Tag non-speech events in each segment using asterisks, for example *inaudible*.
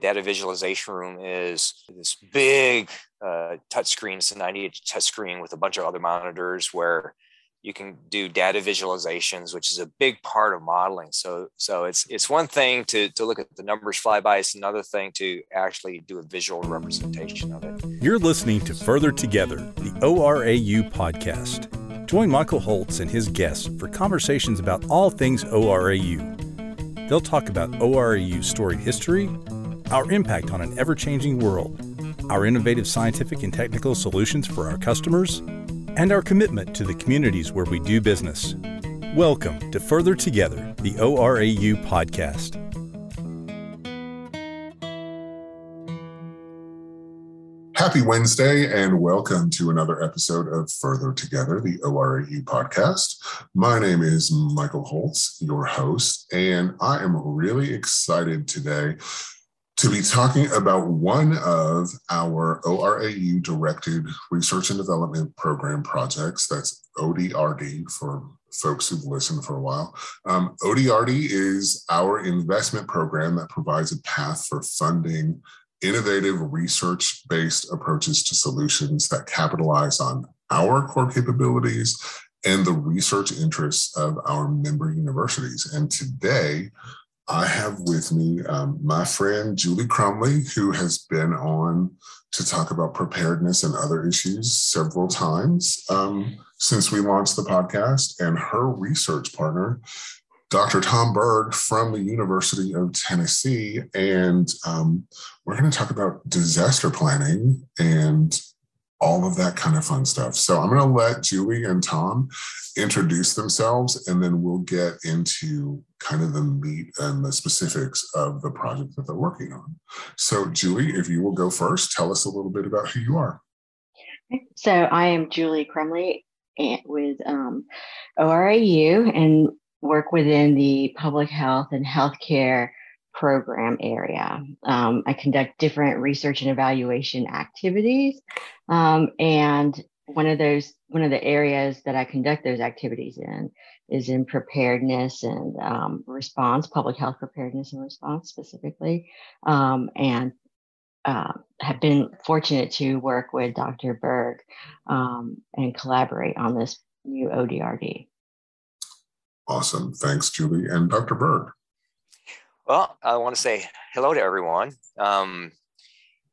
data visualization room is this big uh, touch screen. It's a 90 inch touch screen with a bunch of other monitors where you can do data visualizations, which is a big part of modeling. So, so it's it's one thing to, to look at the numbers fly by. It's another thing to actually do a visual representation of it. You're listening to Further Together, the ORAU podcast. Join Michael Holtz and his guests for conversations about all things ORAU. They'll talk about ORAU's storied history, our impact on an ever changing world, our innovative scientific and technical solutions for our customers, and our commitment to the communities where we do business. Welcome to Further Together, the ORAU podcast. Happy Wednesday, and welcome to another episode of Further Together, the ORAU podcast. My name is Michael Holtz, your host, and I am really excited today to be talking about one of our ORAU directed research and development program projects. That's ODRD for folks who've listened for a while. Um, ODRD is our investment program that provides a path for funding innovative research based approaches to solutions that capitalize on our core capabilities and the research interests of our member universities. And today, I have with me um, my friend Julie Crumly, who has been on to talk about preparedness and other issues several times um, since we launched the podcast, and her research partner, Dr. Tom Berg from the University of Tennessee. And um, we're going to talk about disaster planning and all of that kind of fun stuff. So I'm going to let Julie and Tom introduce themselves, and then we'll get into kind of the meat and the specifics of the project that they're working on. So, Julie, if you will go first, tell us a little bit about who you are. So, I am Julie Crumly with um, ORAU and work within the public health and healthcare program area. Um, I conduct different research and evaluation activities. Um, and one of those, one of the areas that I conduct those activities in is in preparedness and um, response, public health preparedness and response specifically. Um, and uh, have been fortunate to work with Dr. Berg um, and collaborate on this new ODRD. Awesome. Thanks, Julie. And Dr. Berg. Well, I want to say hello to everyone. Um,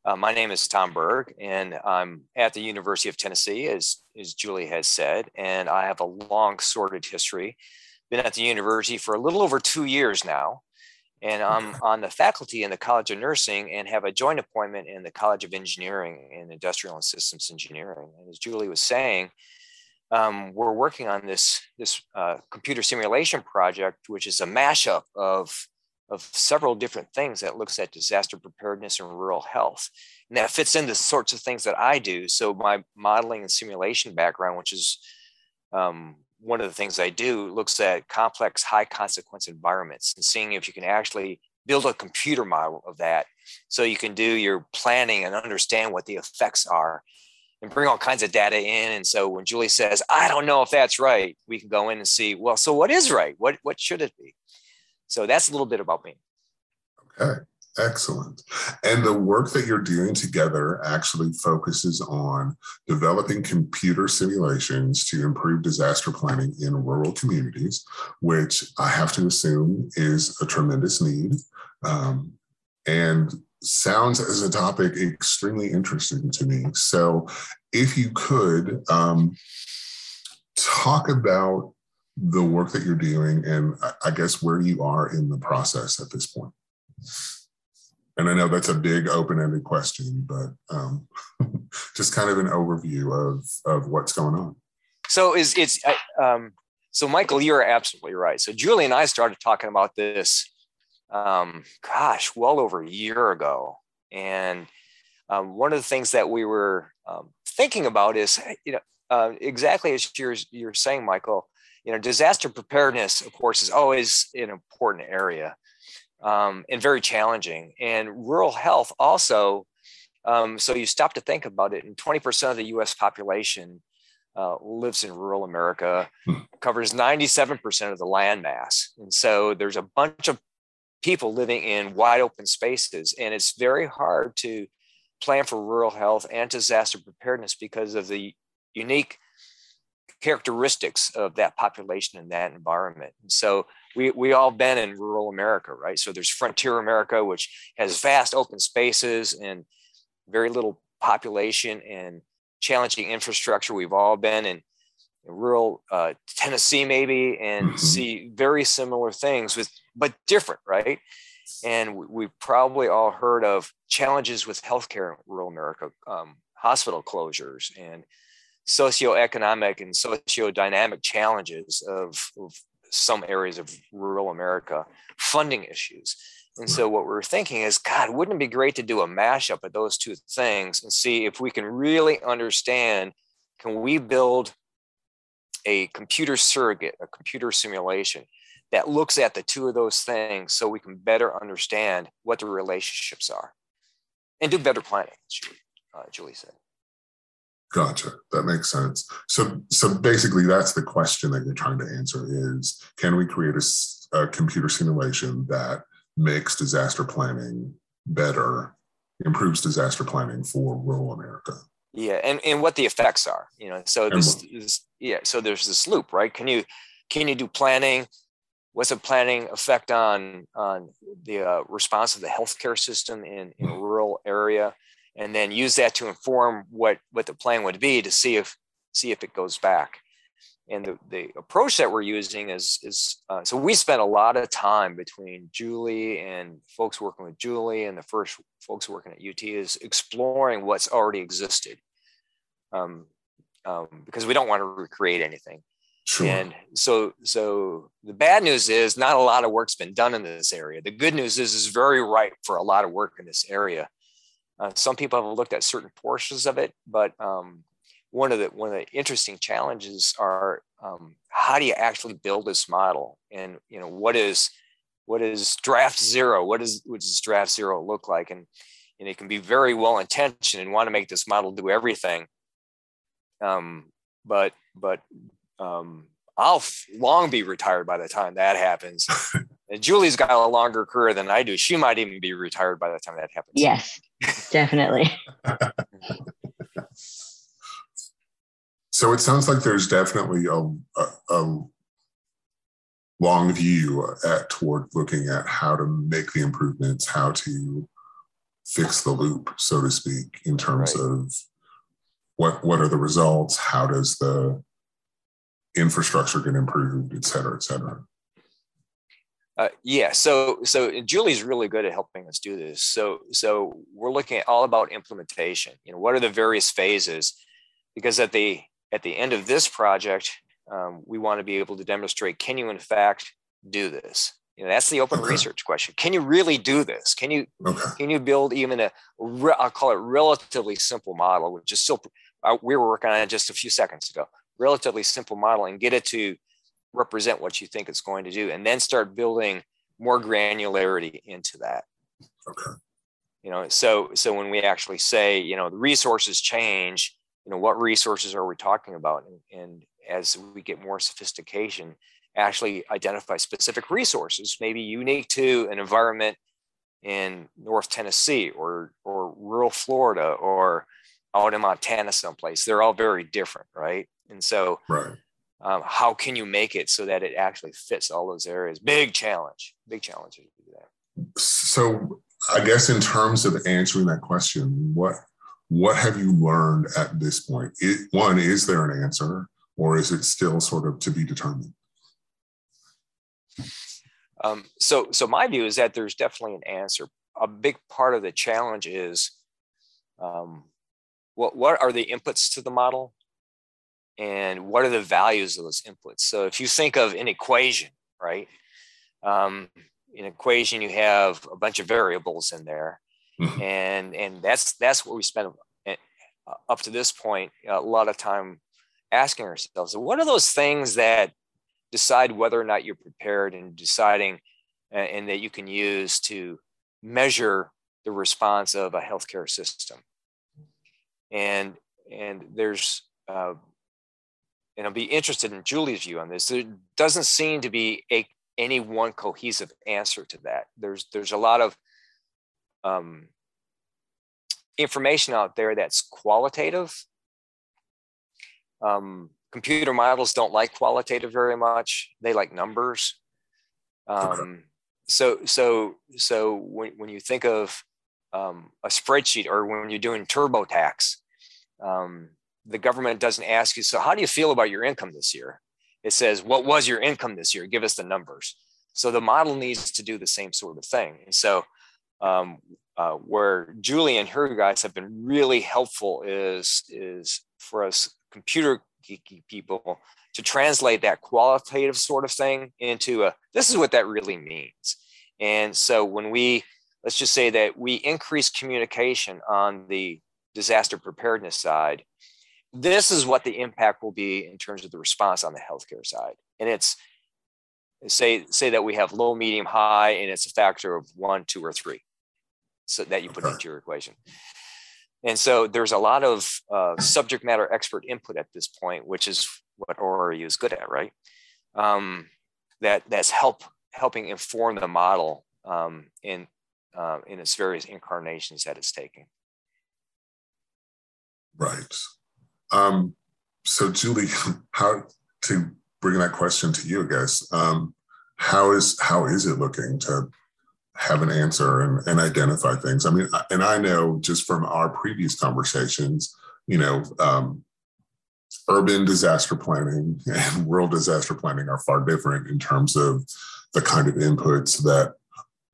uh, my name is Tom Berg, and I'm at the University of Tennessee, as, as Julie has said, and I have a long sordid history. Been at the university for a little over two years now, and *laughs* I'm on the faculty in the College of Nursing and have a joint appointment in the College of Engineering and Industrial and Systems Engineering. And as Julie was saying, um, we're working on this, this uh, computer simulation project, which is a mashup of of several different things that looks at disaster preparedness and rural health. And that fits into the sorts of things that I do. So my modeling and simulation background, which is um, one of the things I do, looks at complex high consequence environments and seeing if you can actually build a computer model of that so you can do your planning and understand what the effects are and bring all kinds of data in. And so when Julie says, I don't know if that's right, we can go in and see, well, so what is right? What, what should it be? So that's a little bit about me. Okay, excellent. And the work that you're doing together actually focuses on developing computer simulations to improve disaster planning in rural communities, which I have to assume is a tremendous need. Um, and sounds as a topic extremely interesting to me. So, if you could um, talk about the work that you're doing and I guess where you are in the process at this point. And I know that's a big open-ended question, but um, *laughs* just kind of an overview of of what's going on. So is it's um, so Michael, you're absolutely right. So Julie and I started talking about this, um, gosh, well over a year ago, and um, one of the things that we were um, thinking about is, you know, uh, exactly as you're you're saying, Michael you know, disaster preparedness, of course, is always an important area um, and very challenging. And rural health also. Um, so you stop to think about it, and 20% of the U.S. population uh, lives in rural America, hmm. covers 97% of the land mass, and so there's a bunch of people living in wide open spaces. And it's very hard to plan for rural health and disaster preparedness because of the unique characteristics of that population and that environment. And so we we all been in rural America, right? So there's frontier America, which has vast open spaces and very little population and challenging infrastructure. We've all been in, rural uh, Tennessee, maybe, and mm-hmm. see very similar things with but different, right? And we, have probably all heard of challenges with healthcare in rural America, um, hospital closures, and socioeconomic and sociodynamic challenges of, of some areas of rural America, funding issues. And so what we're thinking is, God, wouldn't it be great to do a mashup of those two things and see if we can really understand, can we build a computer surrogate, a computer simulation that looks at the two of those things so we can better understand what the relationships are and do better planning, Julie, uh, Julie said. Gotcha. That makes sense. So, so basically, that's the question that you're trying to answer: is can we create a, a computer simulation that makes disaster planning better, improves disaster planning for rural America? Yeah, and, and what the effects are, you know. So this, this, yeah, so there's this loop, right? Can you can you do planning? What's the planning effect on on the uh, response of the healthcare system in in a rural area? And then use that to inform what what the plan would be to see if see if it goes back and the, the approach that we're using is is uh, so we spent a lot of time between julie and folks working with julie and the first folks working at ut is exploring what's already existed um, um, because we don't want to recreate anything Sure. And so, so the bad news is not a lot of work's been done in this area. The good news is is very ripe for a lot of work in this area. Uh, some people have looked at certain portions of it, but um, one of the one of the interesting challenges are um, how do you actually build this model, and you know what is what is draft zero? What is what does draft zero look like? And and it can be very well intentioned and want to make this model do everything. Um, but but um, I'll long be retired by the time that happens. *laughs* and Julie's got a longer career than I do. She might even be retired by the time that happens. Yes, definitely. *laughs* so it sounds like there's definitely a, a, a long view at toward looking at how to make the improvements, how to fix the loop, so to speak, in terms right. of what what are the results, how does the infrastructure get improved, et cetera, et cetera. Uh, yeah, so so Julie's really good at helping us do this. So so we're looking at all about implementation. You know, what are the various phases? Because at the at the end of this project, um, we want to be able to demonstrate: can you in fact do this? You know, that's the open okay. research question. Can you really do this? Can you okay. can you build even a I'll call it relatively simple model, which is still uh, we were working on it just a few seconds ago. Relatively simple model and get it to represent what you think it's going to do and then start building more granularity into that. Okay. You know so so when we actually say you know the resources change you know what resources are we talking about? And, and as we get more sophistication actually identify specific resources maybe unique to an environment in north tennessee or or rural florida or out in montana someplace. They're all very different right and so right. um, how can you make it so that it actually fits all those areas? Big challenge. Big challenge to do that. So i guess in terms of answering that question what what have you learned at this point? It, one is there an answer or is it still sort of to be determined? Um, so so my view is that there's definitely an answer. A big part of the challenge is um, what what are the inputs to the model and what are the values of those inputs. So if you think of an equation, right? Um, an equation, you have a bunch of variables in there, mm-hmm. and and that's that's what we spend uh, up to this point a lot of time asking ourselves. What are those things that decide whether or not you're prepared and deciding, uh, and that you can use to measure the response of a healthcare system. And and there's uh, and I'll be interested in Julie's view on this. There doesn't seem to be a any one cohesive answer to that. There's there's a lot of um, information out there that's qualitative. Um, computer models don't like qualitative very much. They like numbers. Um, so so so when, when you think of um, a spreadsheet or when you're doing TurboTax, um, the government doesn't ask you, so how do you feel about your income this year? It says, what was your income this year? Give us the numbers. So the model needs to do the same sort of thing. And so um, uh, where Julie and her guys have been really helpful is, is for us computer geeky people to translate that qualitative sort of thing into a, this is what that really means. And so when we, let's just say that we increase communication on the disaster preparedness side, this is what the impact will be in terms of the response on the healthcare side. And it's say say that we have low, medium, high, and it's a factor of one, two, or three, so that you put into your equation. And so there's a lot of uh, subject matter expert input at this point, which is what ORAU is good at, right? Um, that that's help helping inform the model um, in uh, in its various incarnations that it's taking. Right. Um, so, Julie, *laughs* how to bring that question to you, I guess. Um, how is how is it looking to have an answer and, and identify things? I mean, and I know just from our previous conversations, you know, um, urban disaster planning *laughs* and rural disaster planning are far different in terms of the kind of inputs that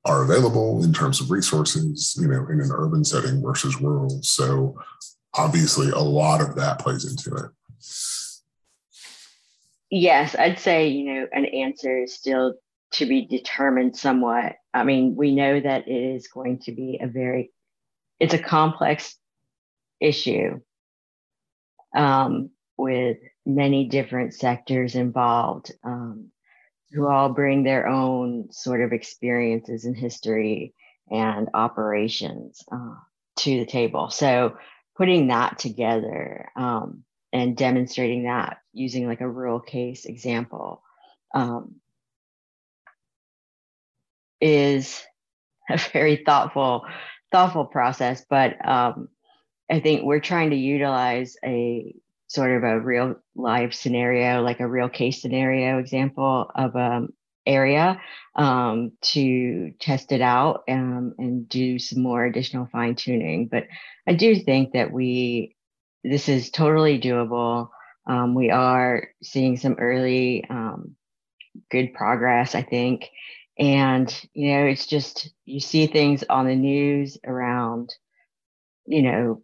are available in terms of resources, you know, in an urban setting versus rural. So obviously a lot of that plays into it. Yes, I'd say, you know, an answer is still to be determined somewhat. I mean, we know that it is going to be a very, it's a complex issue um, with many different sectors involved um, who all bring their own sort of experiences and history and operations uh, to the table. So putting that together um, and demonstrating that using like a real case example um, is *laughs* a very thoughtful thoughtful process but um, i think we're trying to utilize a sort of a real life scenario like a real case scenario example of um, area um, to test it out um, and do some more additional fine tuning. But I do think that we, this is totally doable. Um, we are seeing some early um, good progress, I think. And, you know, it's just, you see things on the news around, you know,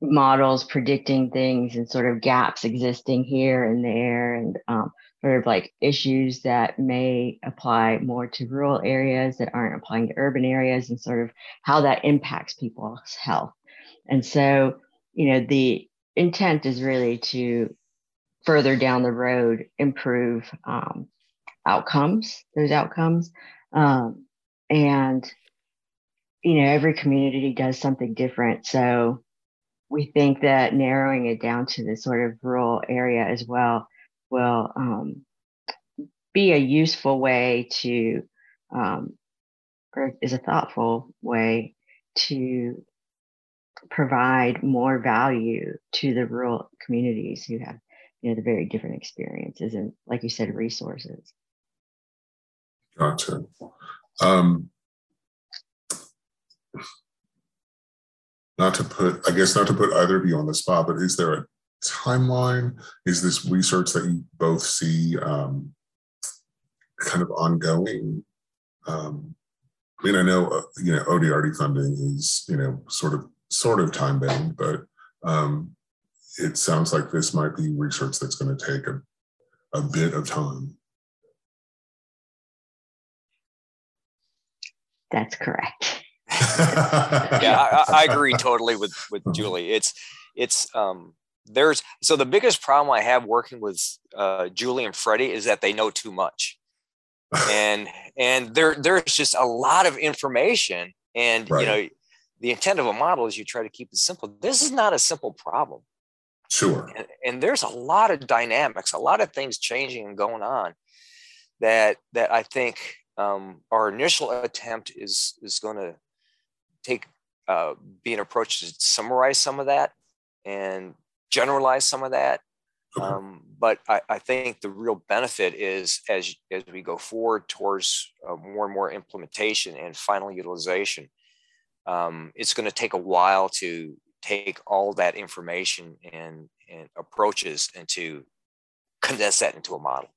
models predicting things and sort of gaps existing here and there. And um, sort of like issues that may apply more to rural areas that aren't applying to urban areas and sort of how that impacts people's health. And so, you know, the intent is really to further down the road improve um, outcomes, those outcomes. Um, and, you know, every community does something different. So we think that narrowing it down to the sort of rural area as well will um, be a useful way to, um, or is a thoughtful way to provide more value to the rural communities who have, you know, the very different experiences and, like you said, resources. Gotcha. Um, not to put, I guess, not to put either of you on the spot, but is there a timeline? Is this research that you both see um, kind of ongoing? Um, I mean, I know uh, you know ODRD funding is you know sort of sort of time bound, but um, it sounds like this might be research that's going to take a, a bit of time. That's correct. *laughs* yeah, I, I, agree totally with with Julie. It's it's um there's so the biggest problem I have working with uh, Julie and Freddie is that they know too much, *laughs* and and there there's just a lot of information, and right. you know the intent of a model is you try to keep it simple. This is not a simple problem. Sure. And, and there's a lot of dynamics, a lot of things changing and going on. that that I think um, our initial attempt is is going to take uh, be an approach to summarize some of that and generalize some of that. Um, but I, I, think the real benefit is as as we go forward towards uh, more and more implementation and final utilization, um, it's going to take a while to take all that information and and approaches and to condense that into a model.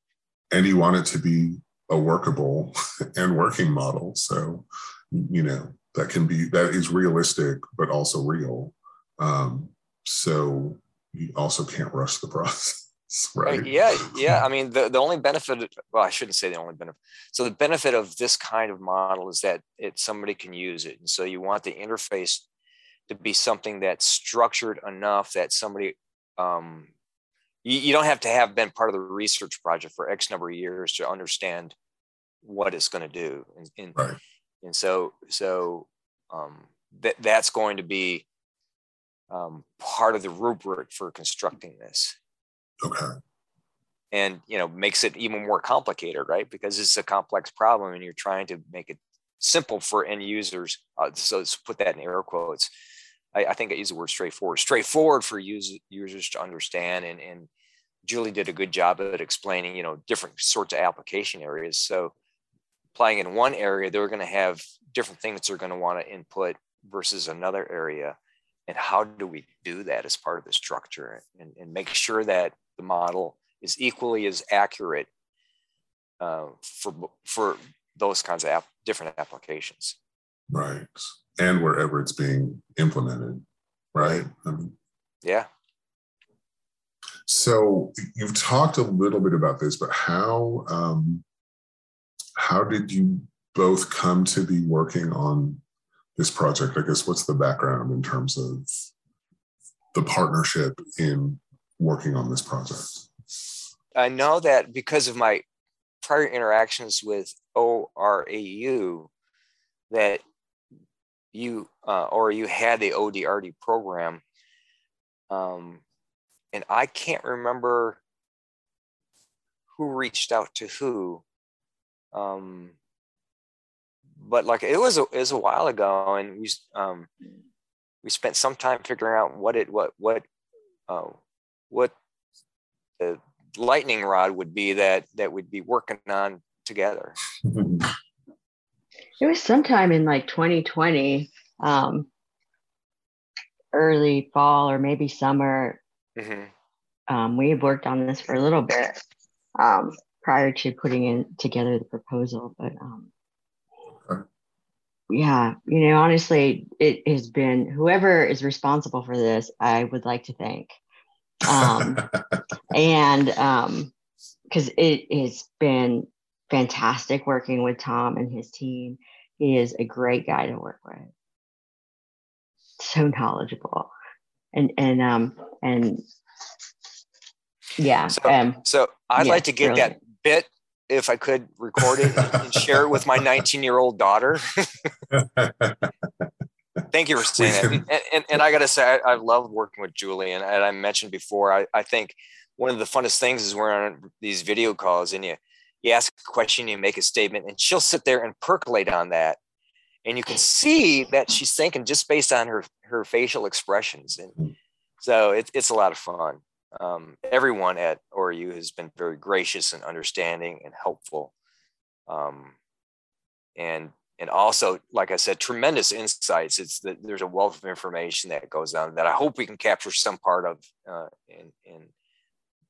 And you want it to be a workable *laughs* and working model. So, you know, that can be, that is realistic, but also real. Um, so you also can't rush the process. *laughs* Right. Yeah, yeah. I mean, the, the only benefit, well, I shouldn't say the only benefit. So the benefit of this kind of model is that it somebody can use it. And so you want the interface to be something that's structured enough that somebody um, you, you don't have to have been part of the research project for X number of years to understand what it's going to do. And, and, right. and so, so um, that, that's going to be um, part of the rubric for constructing this. Okay. And, you know, makes it even more complicated, right? Because it's a complex problem and you're trying to make it simple for end users. Uh, so let's put that in air quotes. I, I, think I use the word straightforward, straightforward for use, users to understand and, and Julie did a good job at explaining, you know, different sorts of application areas. So applying in one area, they're going to have different things they're going to want to input versus another area. And how do we do that as part of the structure and, and make sure that the model is equally as accurate uh, for, for those kinds of different applications. Right. And wherever it's being implemented, right? I mean, yeah. So you've talked a little bit about this, but how um, how did you both come to be working on this project? I guess what's the background in terms of the partnership in working on this project? I know that because of my prior interactions with ORAU, that you uh, or you had the ODRD program. Um, and I can't remember who reached out to who. Um, but like it was a, it was a while ago, and we um, we spent some time figuring out what it what what uh, what the lightning rod would be that that we'd be working on together. It was sometime in like 2020, um, early fall or maybe summer. Mm-hmm. Um, we had worked on this for a little bit um, prior to putting in together the proposal, but um, yeah, you know, honestly, it has been whoever is responsible for this. I would like to thank, um, *laughs* and because um, it has been fantastic working with Tom and his team. He is a great guy to work with. So knowledgeable and and um and yeah. So, um, so I'd like to get that bit if I could record it and share it with my 19 year old daughter. *laughs* Thank you for saying it. And, and, and, I got to say, I, I love working with Julie. And, and I mentioned before, I, I think one of the funnest things is we're on these video calls and you, you ask a question, you make a statement, and she'll sit there and percolate on that and you can see that she's thinking just based on her her facial expressions and so it, it's a lot of fun um, everyone at ORAU has been very gracious and understanding and helpful um, and and also like i said tremendous insights it's that there's a wealth of information that goes on that i hope we can capture some part of uh, in in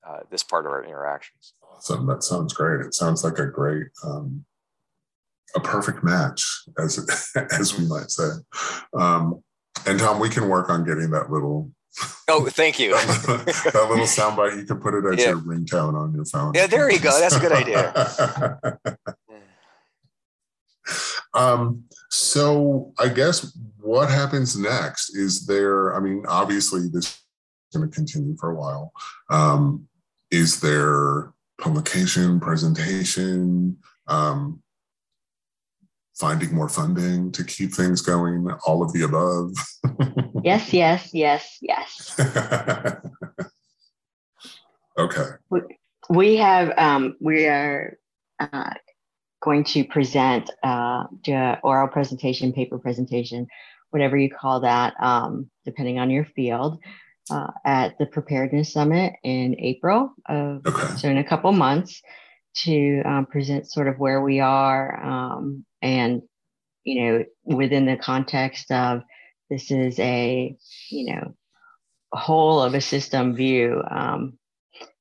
uh, this part of our interactions awesome that sounds great it sounds like a great um, a perfect match, as *laughs* as we might say. Um, and Tom, we can work on getting that little. Oh, thank you. that, little soundbite you can put it as yeah. your ringtone on your phone. Yeah, there you go. That's a good idea. *laughs* um, so I guess what happens next is there. I mean, obviously this is going to continue for a while. Um, is there publication, presentation? Um, finding more funding to keep things going, all of the above. *laughs* yes, yes, yes, yes. *laughs* okay. We, we have, um, we are uh, going to present, uh, do an oral presentation, paper presentation, whatever you call that, um, depending on your field, uh, at the Preparedness Summit in April. Of, okay. So in a couple months to um, present sort of where we are um, and, you know, within the context of this is a, you know, whole of a system view um,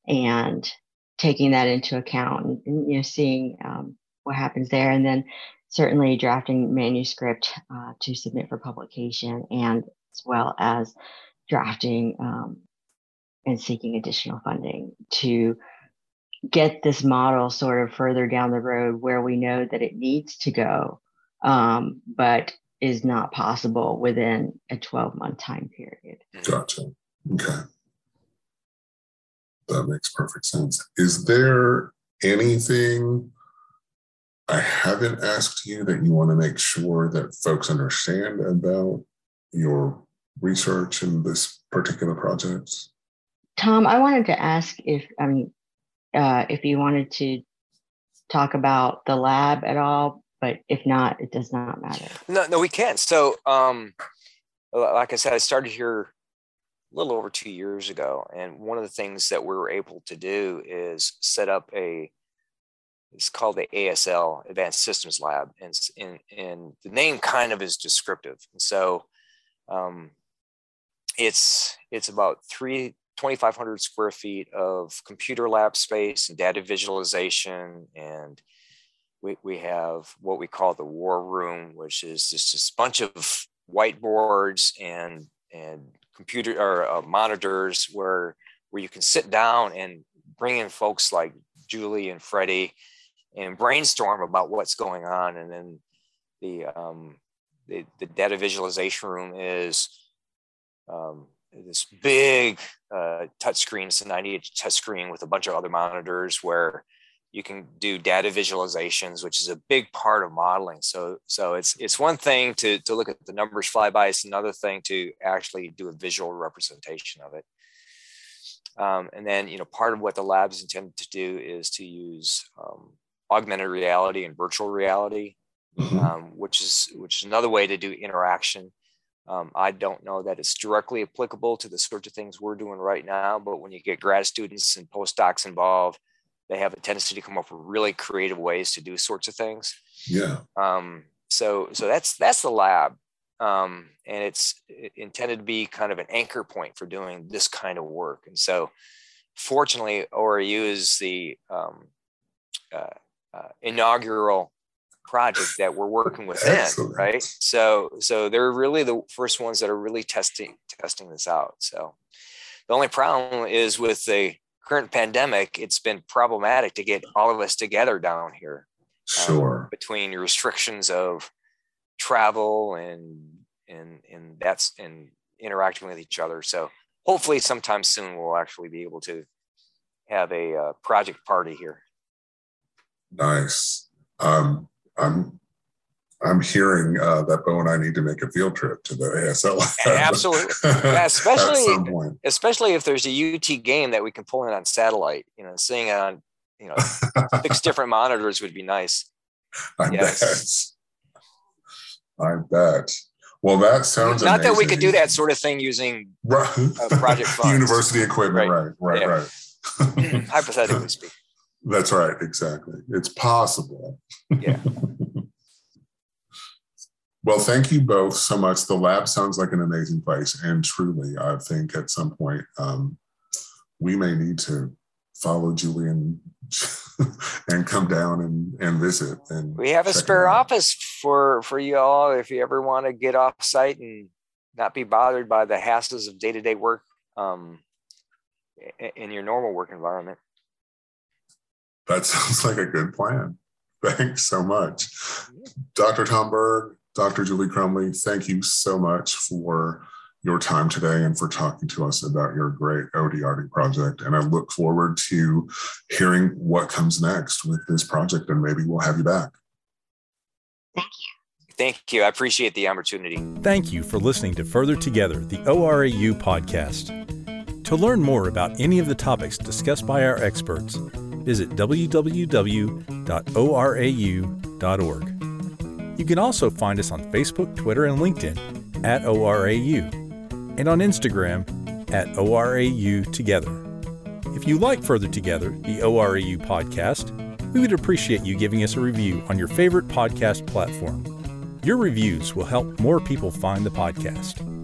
and taking that into account and, you know seeing um, what happens there. And then certainly drafting manuscript uh, to submit for publication and as well as drafting um, and seeking additional funding to get this model sort of further down the road where we know that it needs to go um, but is not possible within a 12 month time period. Gotcha. Okay. That makes perfect sense. Is there anything I haven't asked you that you want to make sure that folks understand about your research in this particular project? Tom, I wanted to ask if I mean uh, if you wanted to talk about the lab at all, but if not, it does not matter. No, no, we can't. So, um, like I said, I started here a little over two years ago, and one of the things that we were able to do is set up a. It's called the ASL Advanced Systems Lab, and and, and the name kind of is descriptive. And so, um, it's it's about three 2,500 square feet of computer lab space and data visualization and we, we have what we call the war room, which is just this bunch of whiteboards and and computer or uh, monitors where where you can sit down and bring in folks like Julie and Freddie and brainstorm about what's going on. And then the um, the, the data visualization room is um, this big uh, touch screen. It's a 90 inch touch screen with a bunch of other monitors where you can do data visualizations which is a big part of modeling so so it's it's one thing to to look at the numbers fly by it's another thing to actually do a visual representation of it um, and then you know part of what the lab is intended to do is to use um, augmented reality and virtual reality mm-hmm. um, which is which is another way to do interaction um, I don't know that it's directly applicable to the sorts of things we're doing right now, but when you get grad students and postdocs involved, they have a tendency to come up with really creative ways to do sorts of things. Yeah. Um, so so that's that's the lab, um, and it's intended to be kind of an anchor point for doing this kind of work. And so, fortunately, ORAU is the um, uh, uh, inaugural project that we're working *laughs* within, Excellent. right? So so they're really the first ones that are really testing testing this out. So the only problem is with the current pandemic, it's been problematic to get all of us together down here. Um, sure. Um, between restrictions of travel and and and that's and interacting with each other. So hopefully, sometime soon we'll actually be able to have a uh, project party here. Nice. Um, I'm I'm hearing uh, that Bo and I need to make a field trip to the ASL. Absolutely, *laughs* yeah, especially especially if there's a UT game that we can pull in on satellite. You know, seeing it on you know six *laughs* different monitors would be nice. I yes. bet. I bet. Well, that sounds not amazing. that we could do that sort of thing using uh, project *laughs* funds. university equipment. Right, right, right. Yeah. right. Hypothetically speaking. That's right. Exactly. It's possible. Yeah. *laughs* Well, thank you both so much. The lab sounds like an amazing place. And truly, I think at some point um, we may need to follow Julian *laughs* and come down and, and visit. And we have a spare office for, for you all if you ever want to get off site and not be bothered by the hassles of day to day work um, in your normal work environment. That *laughs* sounds like a good plan. Thanks so much. Dr. Tom Berg, Dr. Julie Crumly, thank you so much for your time today and for talking to us about your great ODRD project. And I look forward to hearing what comes next with this project, and maybe we'll have you back. Thank you. Thank you. I appreciate the opportunity. Thank you for listening to Further Together, the ORAU podcast. To learn more about any of the topics discussed by our experts, visit www.orau.org. You can also find us on Facebook, Twitter, and LinkedIn at ORAU, and on Instagram at ORAU Together. If you like Further Together, the ORAU podcast, we would appreciate you giving us a review on your favorite podcast platform. Your reviews will help more people find the podcast.